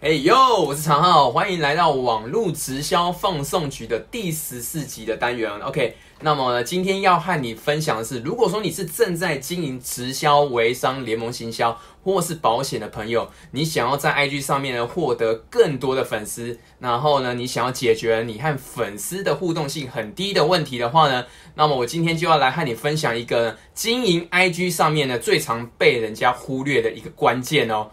哎呦，我是常浩，欢迎来到网络直销放送局的第十四集的单元。OK，那么呢，今天要和你分享的是，如果说你是正在经营直销、微商、联盟行销或是保险的朋友，你想要在 IG 上面呢获得更多的粉丝，然后呢，你想要解决你和粉丝的互动性很低的问题的话呢，那么我今天就要来和你分享一个经营 IG 上面呢最常被人家忽略的一个关键哦。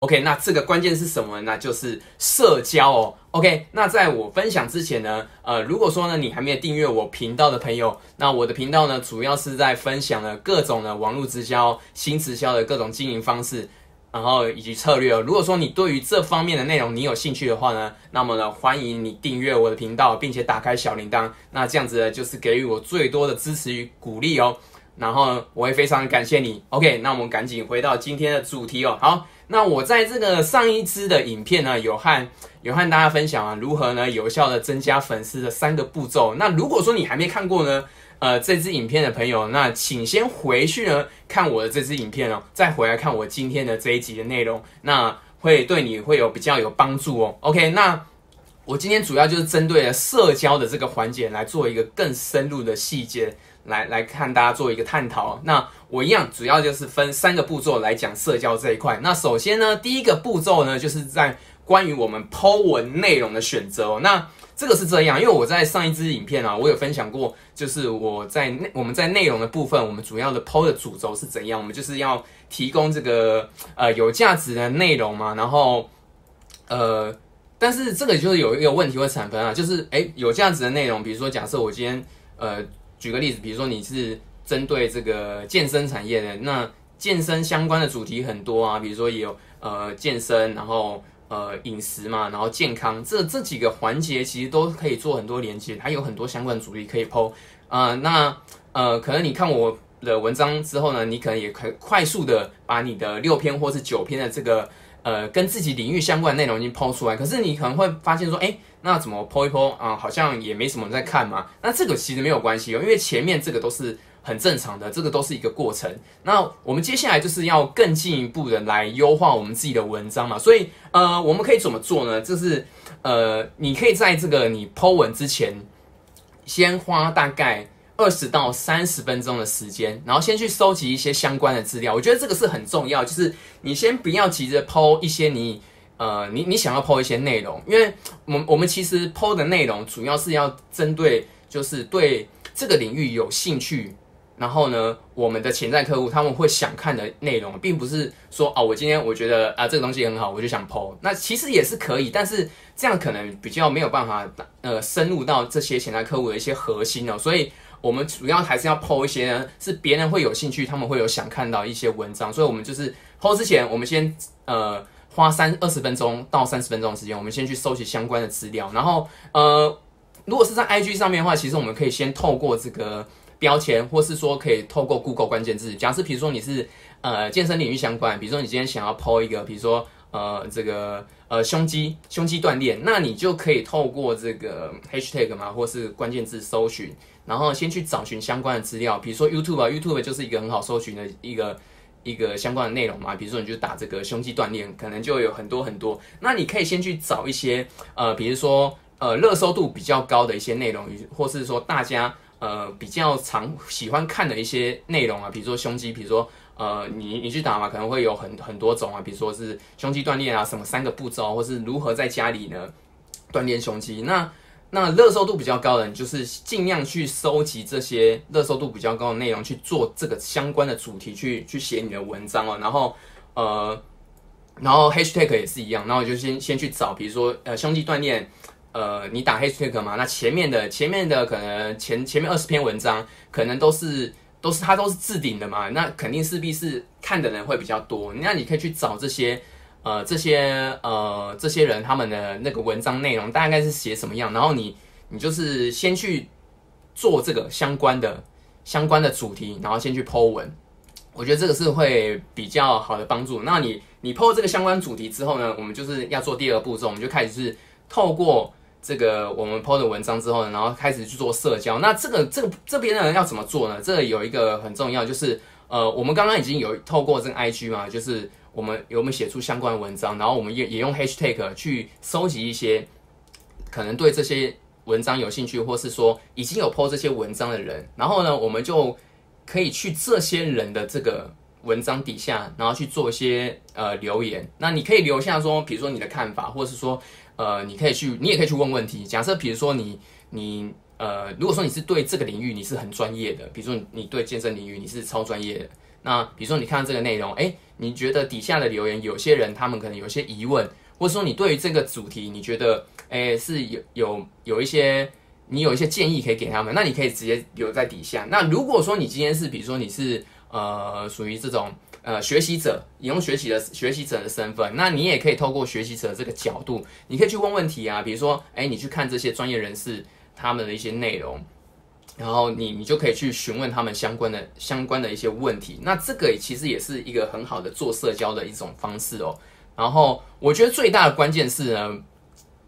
OK，那这个关键是什么呢？就是社交哦。OK，那在我分享之前呢，呃，如果说呢你还没有订阅我频道的朋友，那我的频道呢主要是在分享了各种的网络直销、新直销的各种经营方式，然后以及策略哦。如果说你对于这方面的内容你有兴趣的话呢，那么呢欢迎你订阅我的频道，并且打开小铃铛。那这样子呢就是给予我最多的支持与鼓励哦。然后我会非常感谢你。OK，那我们赶紧回到今天的主题哦。好。那我在这个上一支的影片呢，有和有和大家分享啊，如何呢有效的增加粉丝的三个步骤。那如果说你还没看过呢，呃，这支影片的朋友，那请先回去呢看我的这支影片哦，再回来看我今天的这一集的内容，那会对你会有比较有帮助哦。OK，那我今天主要就是针对了社交的这个环节来做一个更深入的细节。来来看大家做一个探讨。那我一样主要就是分三个步骤来讲社交这一块。那首先呢，第一个步骤呢，就是在关于我们 Po 文内容的选择。那这个是这样，因为我在上一支影片啊，我有分享过，就是我在内我们在内容的部分，我们主要的 Po 的主轴是怎样？我们就是要提供这个呃有价值的内容嘛。然后呃，但是这个就是有一个问题会产生啊，就是诶有价值的内容，比如说假设我今天呃。举个例子，比如说你是针对这个健身产业的，那健身相关的主题很多啊，比如说也有呃健身，然后呃饮食嘛，然后健康，这这几个环节其实都可以做很多连接，还有很多相关的主题可以剖啊。那呃，可能你看我的文章之后呢，你可能也可快速的把你的六篇或是九篇的这个呃跟自己领域相关的内容已经抛出来，可是你可能会发现说，哎。那怎么抛一抛啊？好像也没什么人在看嘛。那这个其实没有关系哦，因为前面这个都是很正常的，这个都是一个过程。那我们接下来就是要更进一步的来优化我们自己的文章嘛。所以呃，我们可以怎么做呢？就是呃，你可以在这个你抛文之前，先花大概二十到三十分钟的时间，然后先去收集一些相关的资料。我觉得这个是很重要，就是你先不要急着剖一些你。呃，你你想要抛一些内容，因为我们我们其实抛的内容主要是要针对就是对这个领域有兴趣，然后呢，我们的潜在客户他们会想看的内容，并不是说哦，我今天我觉得啊这个东西很好，我就想抛。那其实也是可以，但是这样可能比较没有办法呃深入到这些潜在客户的一些核心哦，所以我们主要还是要剖一些呢，是别人会有兴趣，他们会有想看到一些文章，所以我们就是剖之前，我们先呃。花三二十分钟到三十分钟的时间，我们先去收集相关的资料。然后，呃，如果是在 IG 上面的话，其实我们可以先透过这个标签，或是说可以透过 Google 关键字。假设比如说你是呃健身领域相关，比如说你今天想要 PO 一个，比如说呃这个呃胸肌胸肌锻炼，那你就可以透过这个 Hashtag 嘛，或是关键字搜寻，然后先去找寻相关的资料。比如说 YouTube 啊，YouTube 就是一个很好搜寻的一个。一个相关的内容嘛，比如说你就打这个胸肌锻炼，可能就有很多很多。那你可以先去找一些呃，比如说呃热搜度比较高的一些内容，或是说大家呃比较常喜欢看的一些内容啊，比如说胸肌，比如说呃你你去打嘛，可能会有很很多种啊，比如说是胸肌锻炼啊，什么三个步骤，或是如何在家里呢锻炼胸肌，那。那热搜度比较高的，就是尽量去收集这些热搜度比较高的内容，去做这个相关的主题，去去写你的文章哦。然后，呃，然后 hashtag 也是一样，然后就先先去找，比如说呃胸肌锻炼，呃，你打 hashtag 嘛，那前面的前面的可能前前面二十篇文章，可能都是都是它都是置顶的嘛，那肯定势必是看的人会比较多。那你可以去找这些。呃，这些呃，这些人他们的那个文章内容大概是写什么样？然后你你就是先去做这个相关的相关的主题，然后先去 Po 文。我觉得这个是会比较好的帮助。那你你 Po 这个相关主题之后呢，我们就是要做第二步骤，我们就开始是透过这个我们 PO 的文章之后呢，然后开始去做社交。那这个这个这边的人要怎么做呢？这有一个很重要，就是呃，我们刚刚已经有透过这个 IG 嘛，就是我们有我们写出相关的文章，然后我们也也用 Hashtag 去收集一些可能对这些文章有兴趣，或是说已经有 PO 这些文章的人，然后呢，我们就可以去这些人的这个。文章底下，然后去做一些呃留言。那你可以留下说，比如说你的看法，或者是说，呃，你可以去，你也可以去问问题。假设比如说你你呃，如果说你是对这个领域你是很专业的，比如说你对健身领域你是超专业的，那比如说你看到这个内容，哎，你觉得底下的留言有些人他们可能有些疑问，或者说你对于这个主题你觉得哎是有有有一些你有一些建议可以给他们，那你可以直接留在底下。那如果说你今天是比如说你是。呃，属于这种呃学习者，引用学习的学习者的身份，那你也可以透过学习者这个角度，你可以去问问题啊，比如说，哎，你去看这些专业人士他们的一些内容，然后你你就可以去询问他们相关的相关的一些问题，那这个其实也是一个很好的做社交的一种方式哦。然后我觉得最大的关键是呢。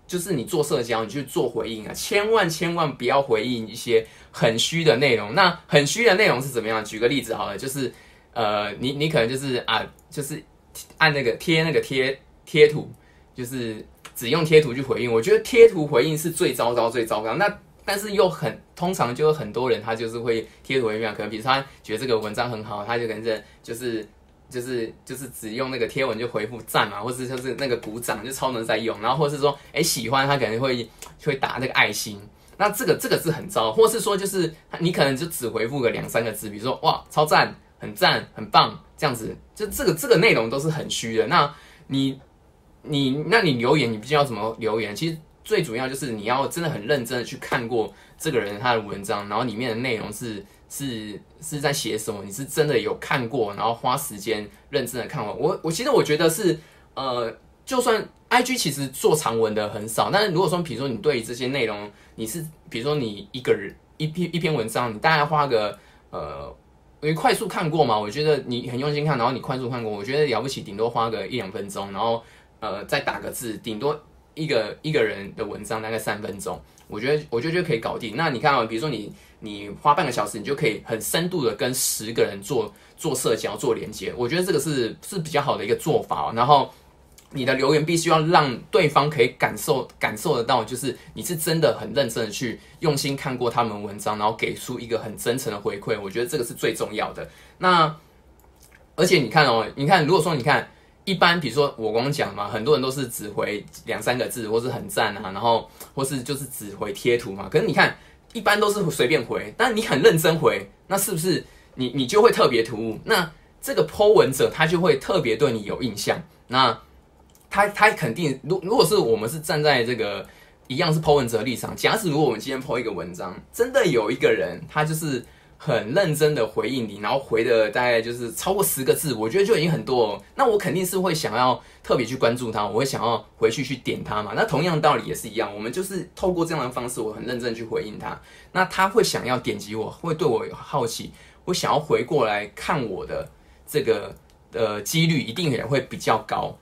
就是你做社交，你去做回应啊，千万千万不要回应一些很虚的内容。那很虚的内容是怎么样？举个例子好了，就是呃，你你可能就是啊，就是按那个贴那个贴贴图，就是只用贴图去回应。我觉得贴图回应是最糟糕、最糟糕。那但是又很通常就有很多人他就是会贴图回应啊，可能比如他觉得这个文章很好，他就可能就是。就是就是只用那个贴文就回复赞嘛，或者就是那个鼓掌就超能在用，然后或是说哎喜欢他可能会会打那个爱心，那这个这个是很糟，或是说就是你可能就只回复个两三个字，比如说哇超赞，很赞，很棒这样子，就这个这个内容都是很虚的。那你你那你留言你不知道怎么留言，其实最主要就是你要真的很认真的去看过这个人他的文章，然后里面的内容是。是是在写什么？你是真的有看过，然后花时间认真的看完。我我其实我觉得是，呃，就算 I G 其实做长文的很少，但是如果说，比如说你对于这些内容，你是比如说你一个人一篇一篇文章，你大概花个呃，为快速看过嘛，我觉得你很用心看，然后你快速看过，我觉得了不起，顶多花个一两分钟，然后呃再打个字，顶多一个一个人的文章大概三分钟，我觉得我觉得就可以搞定。那你看啊，比如说你。你花半个小时，你就可以很深度的跟十个人做做社交、做连接。我觉得这个是是比较好的一个做法。哦然后你的留言必须要让对方可以感受感受得到，就是你是真的很认真的去用心看过他们文章，然后给出一个很真诚的回馈。我觉得这个是最重要的。那而且你看哦，你看如果说你看一般，比如说我刚刚讲嘛，很多人都是只回两三个字，或是很赞啊，然后或是就是只回贴图嘛。可是你看。一般都是随便回，但你很认真回，那是不是你你就会特别突兀？那这个 Po 文者他就会特别对你有印象。那他他肯定，如如果是我们是站在这个一样是 Po 文者立场，假使如果我们今天 Po 一个文章，真的有一个人他就是。很认真的回应你，然后回的大概就是超过十个字，我觉得就已经很多。那我肯定是会想要特别去关注他，我会想要回去去点他嘛。那同样道理也是一样，我们就是透过这样的方式，我很认真去回应他，那他会想要点击我，会对我有好奇，我想要回过来看我的这个呃几率一定也会比较高，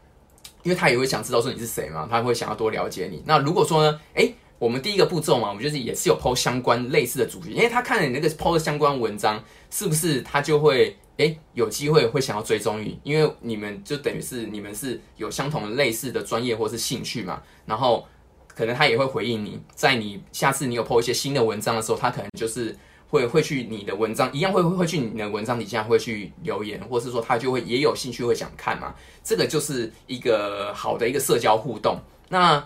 因为他也会想知道说你是谁嘛，他会想要多了解你。那如果说呢，诶。我们第一个步骤嘛，我们就是也是有 PO 相关类似的主题，因为他看了你那个抛的相关文章，是不是他就会诶有机会会想要追踪你？因为你们就等于是你们是有相同类似的专业或是兴趣嘛，然后可能他也会回应你，在你下次你有 PO 一些新的文章的时候，他可能就是会会去你的文章一样会会去你的文章底下会去留言，或是说他就会也有兴趣会想看嘛，这个就是一个好的一个社交互动。那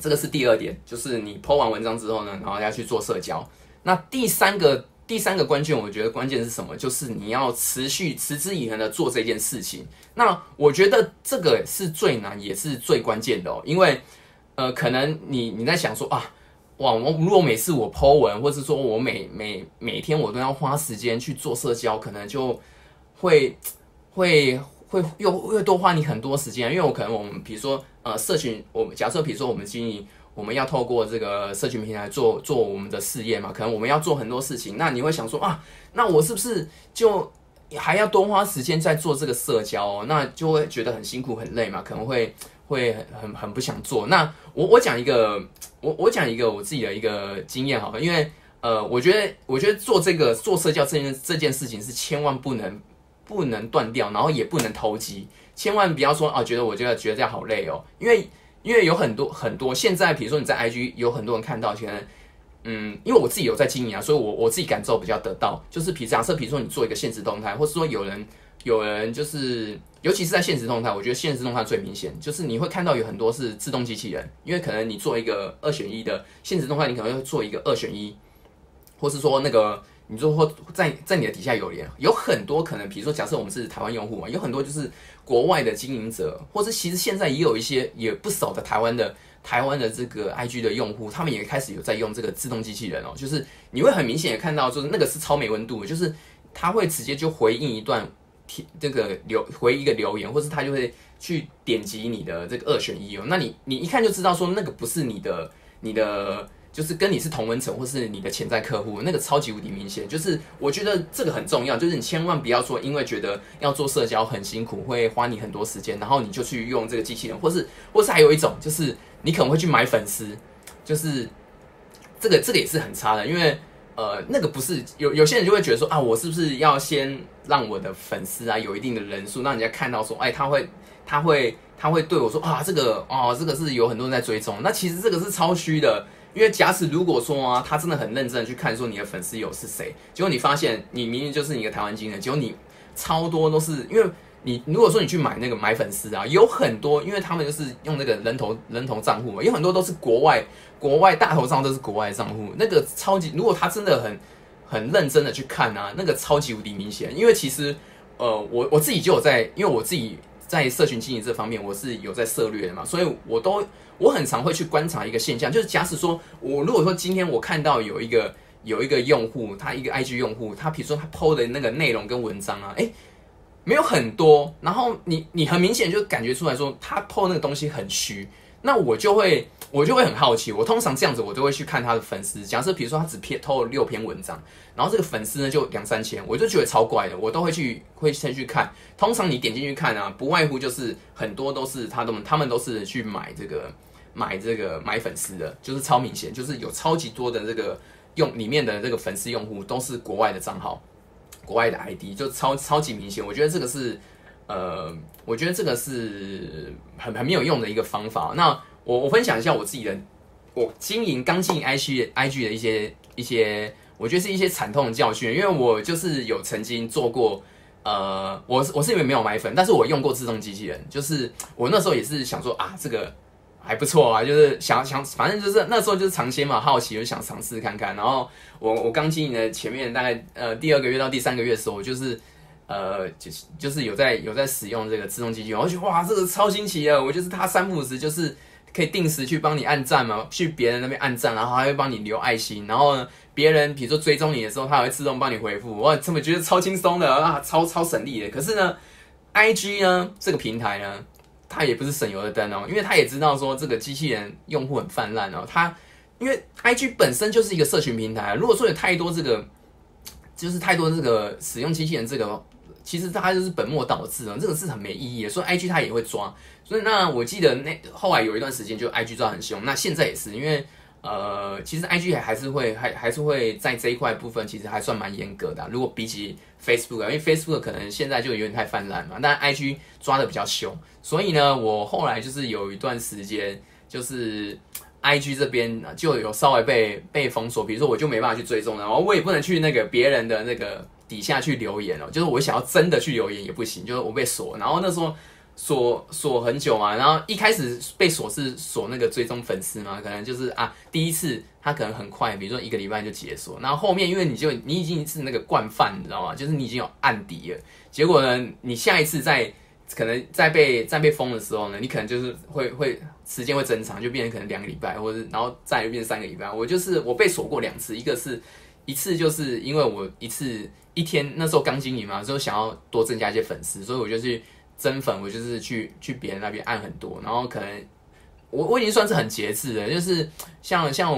这个是第二点，就是你抛完文章之后呢，然后要去做社交。那第三个第三个关键，我觉得关键是什么？就是你要持续持之以恒的做这件事情。那我觉得这个是最难也是最关键的哦，因为呃，可能你你在想说啊，哇，我如果每次我抛文，或者说我每每每天我都要花时间去做社交，可能就会会。会又会多花你很多时间，因为我可能我们比如说呃社群，我们假设比如说我们经营，我们要透过这个社群平台做做我们的事业嘛，可能我们要做很多事情，那你会想说啊，那我是不是就还要多花时间在做这个社交哦，那就会觉得很辛苦很累嘛，可能会会很很很不想做。那我我讲一个，我我讲一个我自己的一个经验好，因为呃，我觉得我觉得做这个做社交这件这件事情是千万不能不能断掉，然后也不能投机，千万不要说啊，觉得我觉得觉得这样好累哦，因为因为有很多很多现在，比如说你在 IG 有很多人看到，可能。嗯，因为我自己有在经营啊，所以我我自己感受比较得到。就是比假设，比如说你做一个现实动态，或是说有人有人就是，尤其是在现实动态，我觉得现实动态最明显，就是你会看到有很多是自动机器人，因为可能你做一个二选一的现实动态，你可能会做一个二选一，或是说那个你就或在在你的底下有人，有很多可能，比如说假设我们是台湾用户嘛，有很多就是国外的经营者，或者其实现在也有一些也不少的台湾的。台湾的这个 IG 的用户，他们也开始有在用这个自动机器人哦，就是你会很明显的看到，就是那个是超美温度，就是他会直接就回应一段这个留回一个留言，或是他就会去点击你的这个二选一哦，那你你一看就知道说那个不是你的你的。就是跟你是同文层，或是你的潜在客户，那个超级无敌明显。就是我觉得这个很重要，就是你千万不要说，因为觉得要做社交很辛苦，会花你很多时间，然后你就去用这个机器人，或是或是还有一种，就是你可能会去买粉丝，就是这个这个也是很差的，因为呃那个不是有有些人就会觉得说啊，我是不是要先让我的粉丝啊有一定的人数，让人家看到说，哎，他会他会他会对我说啊，这个哦这个是有很多人在追踪，那其实这个是超虚的。因为假使如果说啊，他真的很认真的去看说你的粉丝有是谁，结果你发现你明明就是你的台湾金人，结果你超多都是因为你如果说你去买那个买粉丝啊，有很多因为他们就是用那个人头人头账户嘛，有很多都是国外国外大头账都是国外账户，那个超级如果他真的很很认真的去看啊，那个超级无敌明显，因为其实呃我我自己就有在，因为我自己在社群经营这方面我是有在策略的嘛，所以我都。我很常会去观察一个现象，就是假使说我如果说今天我看到有一个有一个用户，他一个 IG 用户，他比如说他 PO 的那个内容跟文章啊，诶，没有很多，然后你你很明显就感觉出来说他偷那个东西很虚，那我就会我就会很好奇，我通常这样子我都会去看他的粉丝，假设比如说他只偏偷了六篇文章，然后这个粉丝呢就两三千，我就觉得超怪的，我都会去会先去看，通常你点进去看啊，不外乎就是很多都是他都他们都是去买这个。买这个买粉丝的，就是超明显，就是有超级多的这个用里面的这个粉丝用户都是国外的账号，国外的 ID 就超超级明显。我觉得这个是呃，我觉得这个是很很没有用的一个方法。那我我分享一下我自己的，我经营刚进 IG IG 的一些一些，我觉得是一些惨痛的教训，因为我就是有曾经做过，呃，我是我是因为没有买粉，但是我用过自动机器人，就是我那时候也是想说啊，这个。还不错啊，就是想想，反正就是那时候就是尝鲜嘛，好奇就想尝试看看。然后我我刚经营的前面大概呃第二个月到第三个月的时候，我就是呃就是就是有在有在使用这个自动机器人，我觉得哇这个超新奇的，我就是它三不五时就是可以定时去帮你按赞嘛，去别人那边按赞，然后还会帮你留爱心，然后呢别人比如说追踪你的时候，它会自动帮你回复，哇这么觉得超轻松的啊，超超省力的。可是呢，IG 呢这个平台呢。他也不是省油的灯哦，因为他也知道说这个机器人用户很泛滥哦。他因为 IG 本身就是一个社群平台，如果说有太多这个，就是太多这个使用机器人这个，其实它就是本末倒置哦，这个是很没意义的。所以 IG 他也会抓。所以那我记得那后来有一段时间就 IG 抓很凶，那现在也是因为。呃，其实 I G 还还是会还还是会在这一块部分，其实还算蛮严格的。如果比起 Facebook，因为 Facebook 可能现在就有点太泛滥嘛，但 I G 抓的比较凶。所以呢，我后来就是有一段时间，就是 I G 这边就有稍微被被封锁，比如说我就没办法去追踪，然后我也不能去那个别人的那个底下去留言哦，就是我想要真的去留言也不行，就是我被锁。然后那时候。锁锁很久嘛，然后一开始被锁是锁那个追踪粉丝嘛，可能就是啊，第一次他可能很快，比如说一个礼拜就解锁，然后后面因为你就你已经是那个惯犯，你知道吗？就是你已经有案底了，结果呢，你下一次再可能再被再被封的时候呢，你可能就是会会时间会增长，就变成可能两个礼拜，或者然后再变三个礼拜。我就是我被锁过两次，一个是一次就是因为我一次一天那时候刚经营嘛，就想要多增加一些粉丝，所以我就去。增粉，我就是去去别人那边按很多，然后可能我我已经算是很节制的，就是像像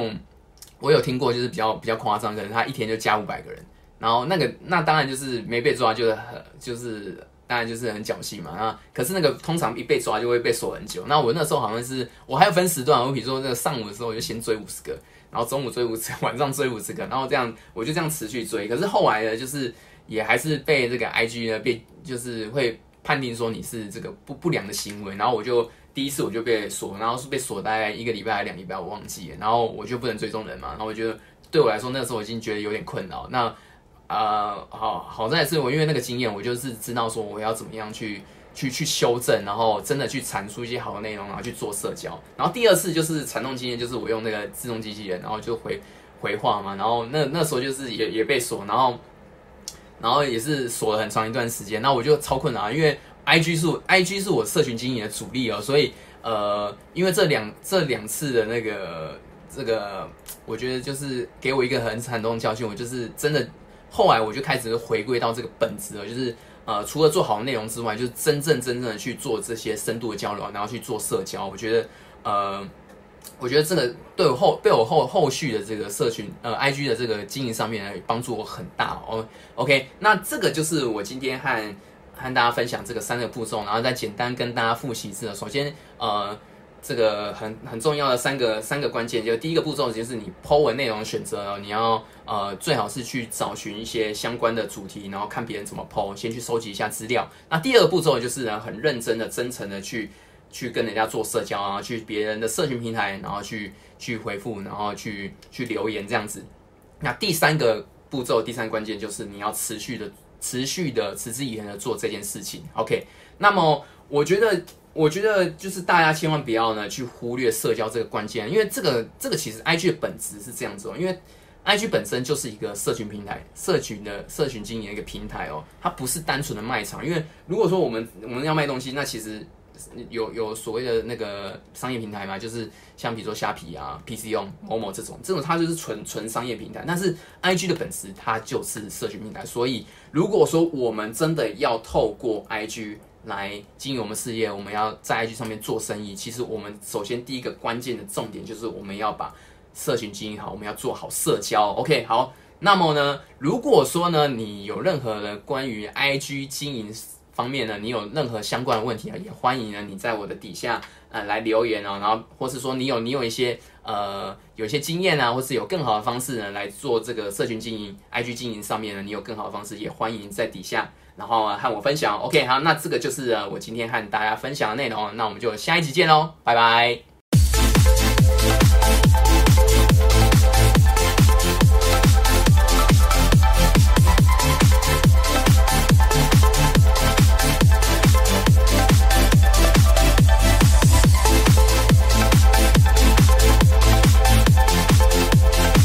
我有听过，就是比较比较夸张，可能他一天就加五百个人，然后那个那当然就是没被抓，就是很就是当然就是很侥幸嘛。那可是那个通常一被抓就会被锁很久。那我那时候好像是我还有分时段，我比如说那个上午的时候我就先追五十个，然后中午追五十，晚上追五十个，然后这样我就这样持续追。可是后来呢，就是也还是被这个 IG 呢被就是会判定说你是这个不不良的行为，然后我就第一次我就被锁，然后是被锁大概一个礼拜还两礼拜，我忘记了，然后我就不能追踪人嘛，然后我觉得对我来说那时候我已经觉得有点困扰，那。呃，好好在是我因为那个经验，我就是知道说我要怎么样去去去修正，然后真的去产出一些好的内容，然后去做社交。然后第二次就是惨痛经验，就是我用那个自动机器人，然后就回回话嘛。然后那那时候就是也也被锁，然后然后也是锁了很长一段时间。那我就超困难，因为 I G 是 I G 是我社群经营的主力哦，所以呃，因为这两这两次的那个这个，我觉得就是给我一个很惨痛的教训，我就是真的。后来我就开始回归到这个本质了，就是呃，除了做好内容之外，就是真正真正的去做这些深度的交流，然后去做社交。我觉得呃，我觉得这个对我后对我后后续的这个社群呃 IG 的这个经营上面帮助我很大哦。OK，那这个就是我今天和和大家分享这个三个步骤，然后再简单跟大家复习一次。首先呃。这个很很重要的三个三个关键，就第一个步骤就是你 Po 文内容选择，你要呃最好是去找寻一些相关的主题，然后看别人怎么 Po，先去收集一下资料。那第二个步骤就是呢，很认真的、真诚的去去跟人家做社交啊，去别人的社群平台，然后去去回复，然后去去留言这样子。那第三个步骤，第三关键就是你要持续的、持续的、持之以恒的做这件事情。OK，那么我觉得。我觉得就是大家千万不要呢去忽略社交这个关键，因为这个这个其实 I G 的本质是这样子哦，因为 I G 本身就是一个社群平台，社群的社群经营的一个平台哦，它不是单纯的卖场。因为如果说我们我们要卖东西，那其实有有所谓的那个商业平台嘛，就是像比如说虾皮啊、PC 用、某某这种，这种它就是纯纯商业平台。但是 I G 的本质它就是社群平台，所以如果说我们真的要透过 I G 来经营我们事业，我们要在 IG 上面做生意。其实我们首先第一个关键的重点就是我们要把社群经营好，我们要做好社交。OK，好。那么呢，如果说呢，你有任何的关于 IG 经营方面呢，你有任何相关的问题啊，也欢迎呢你在我的底下呃来留言哦。然后或是说你有你有一些呃有一些经验啊，或是有更好的方式呢来做这个社群经营 IG 经营上面呢，你有更好的方式，也欢迎在底下。然后啊和我分享，OK，好，那这个就是我今天和大家分享的内容，那我们就下一集见喽，拜拜。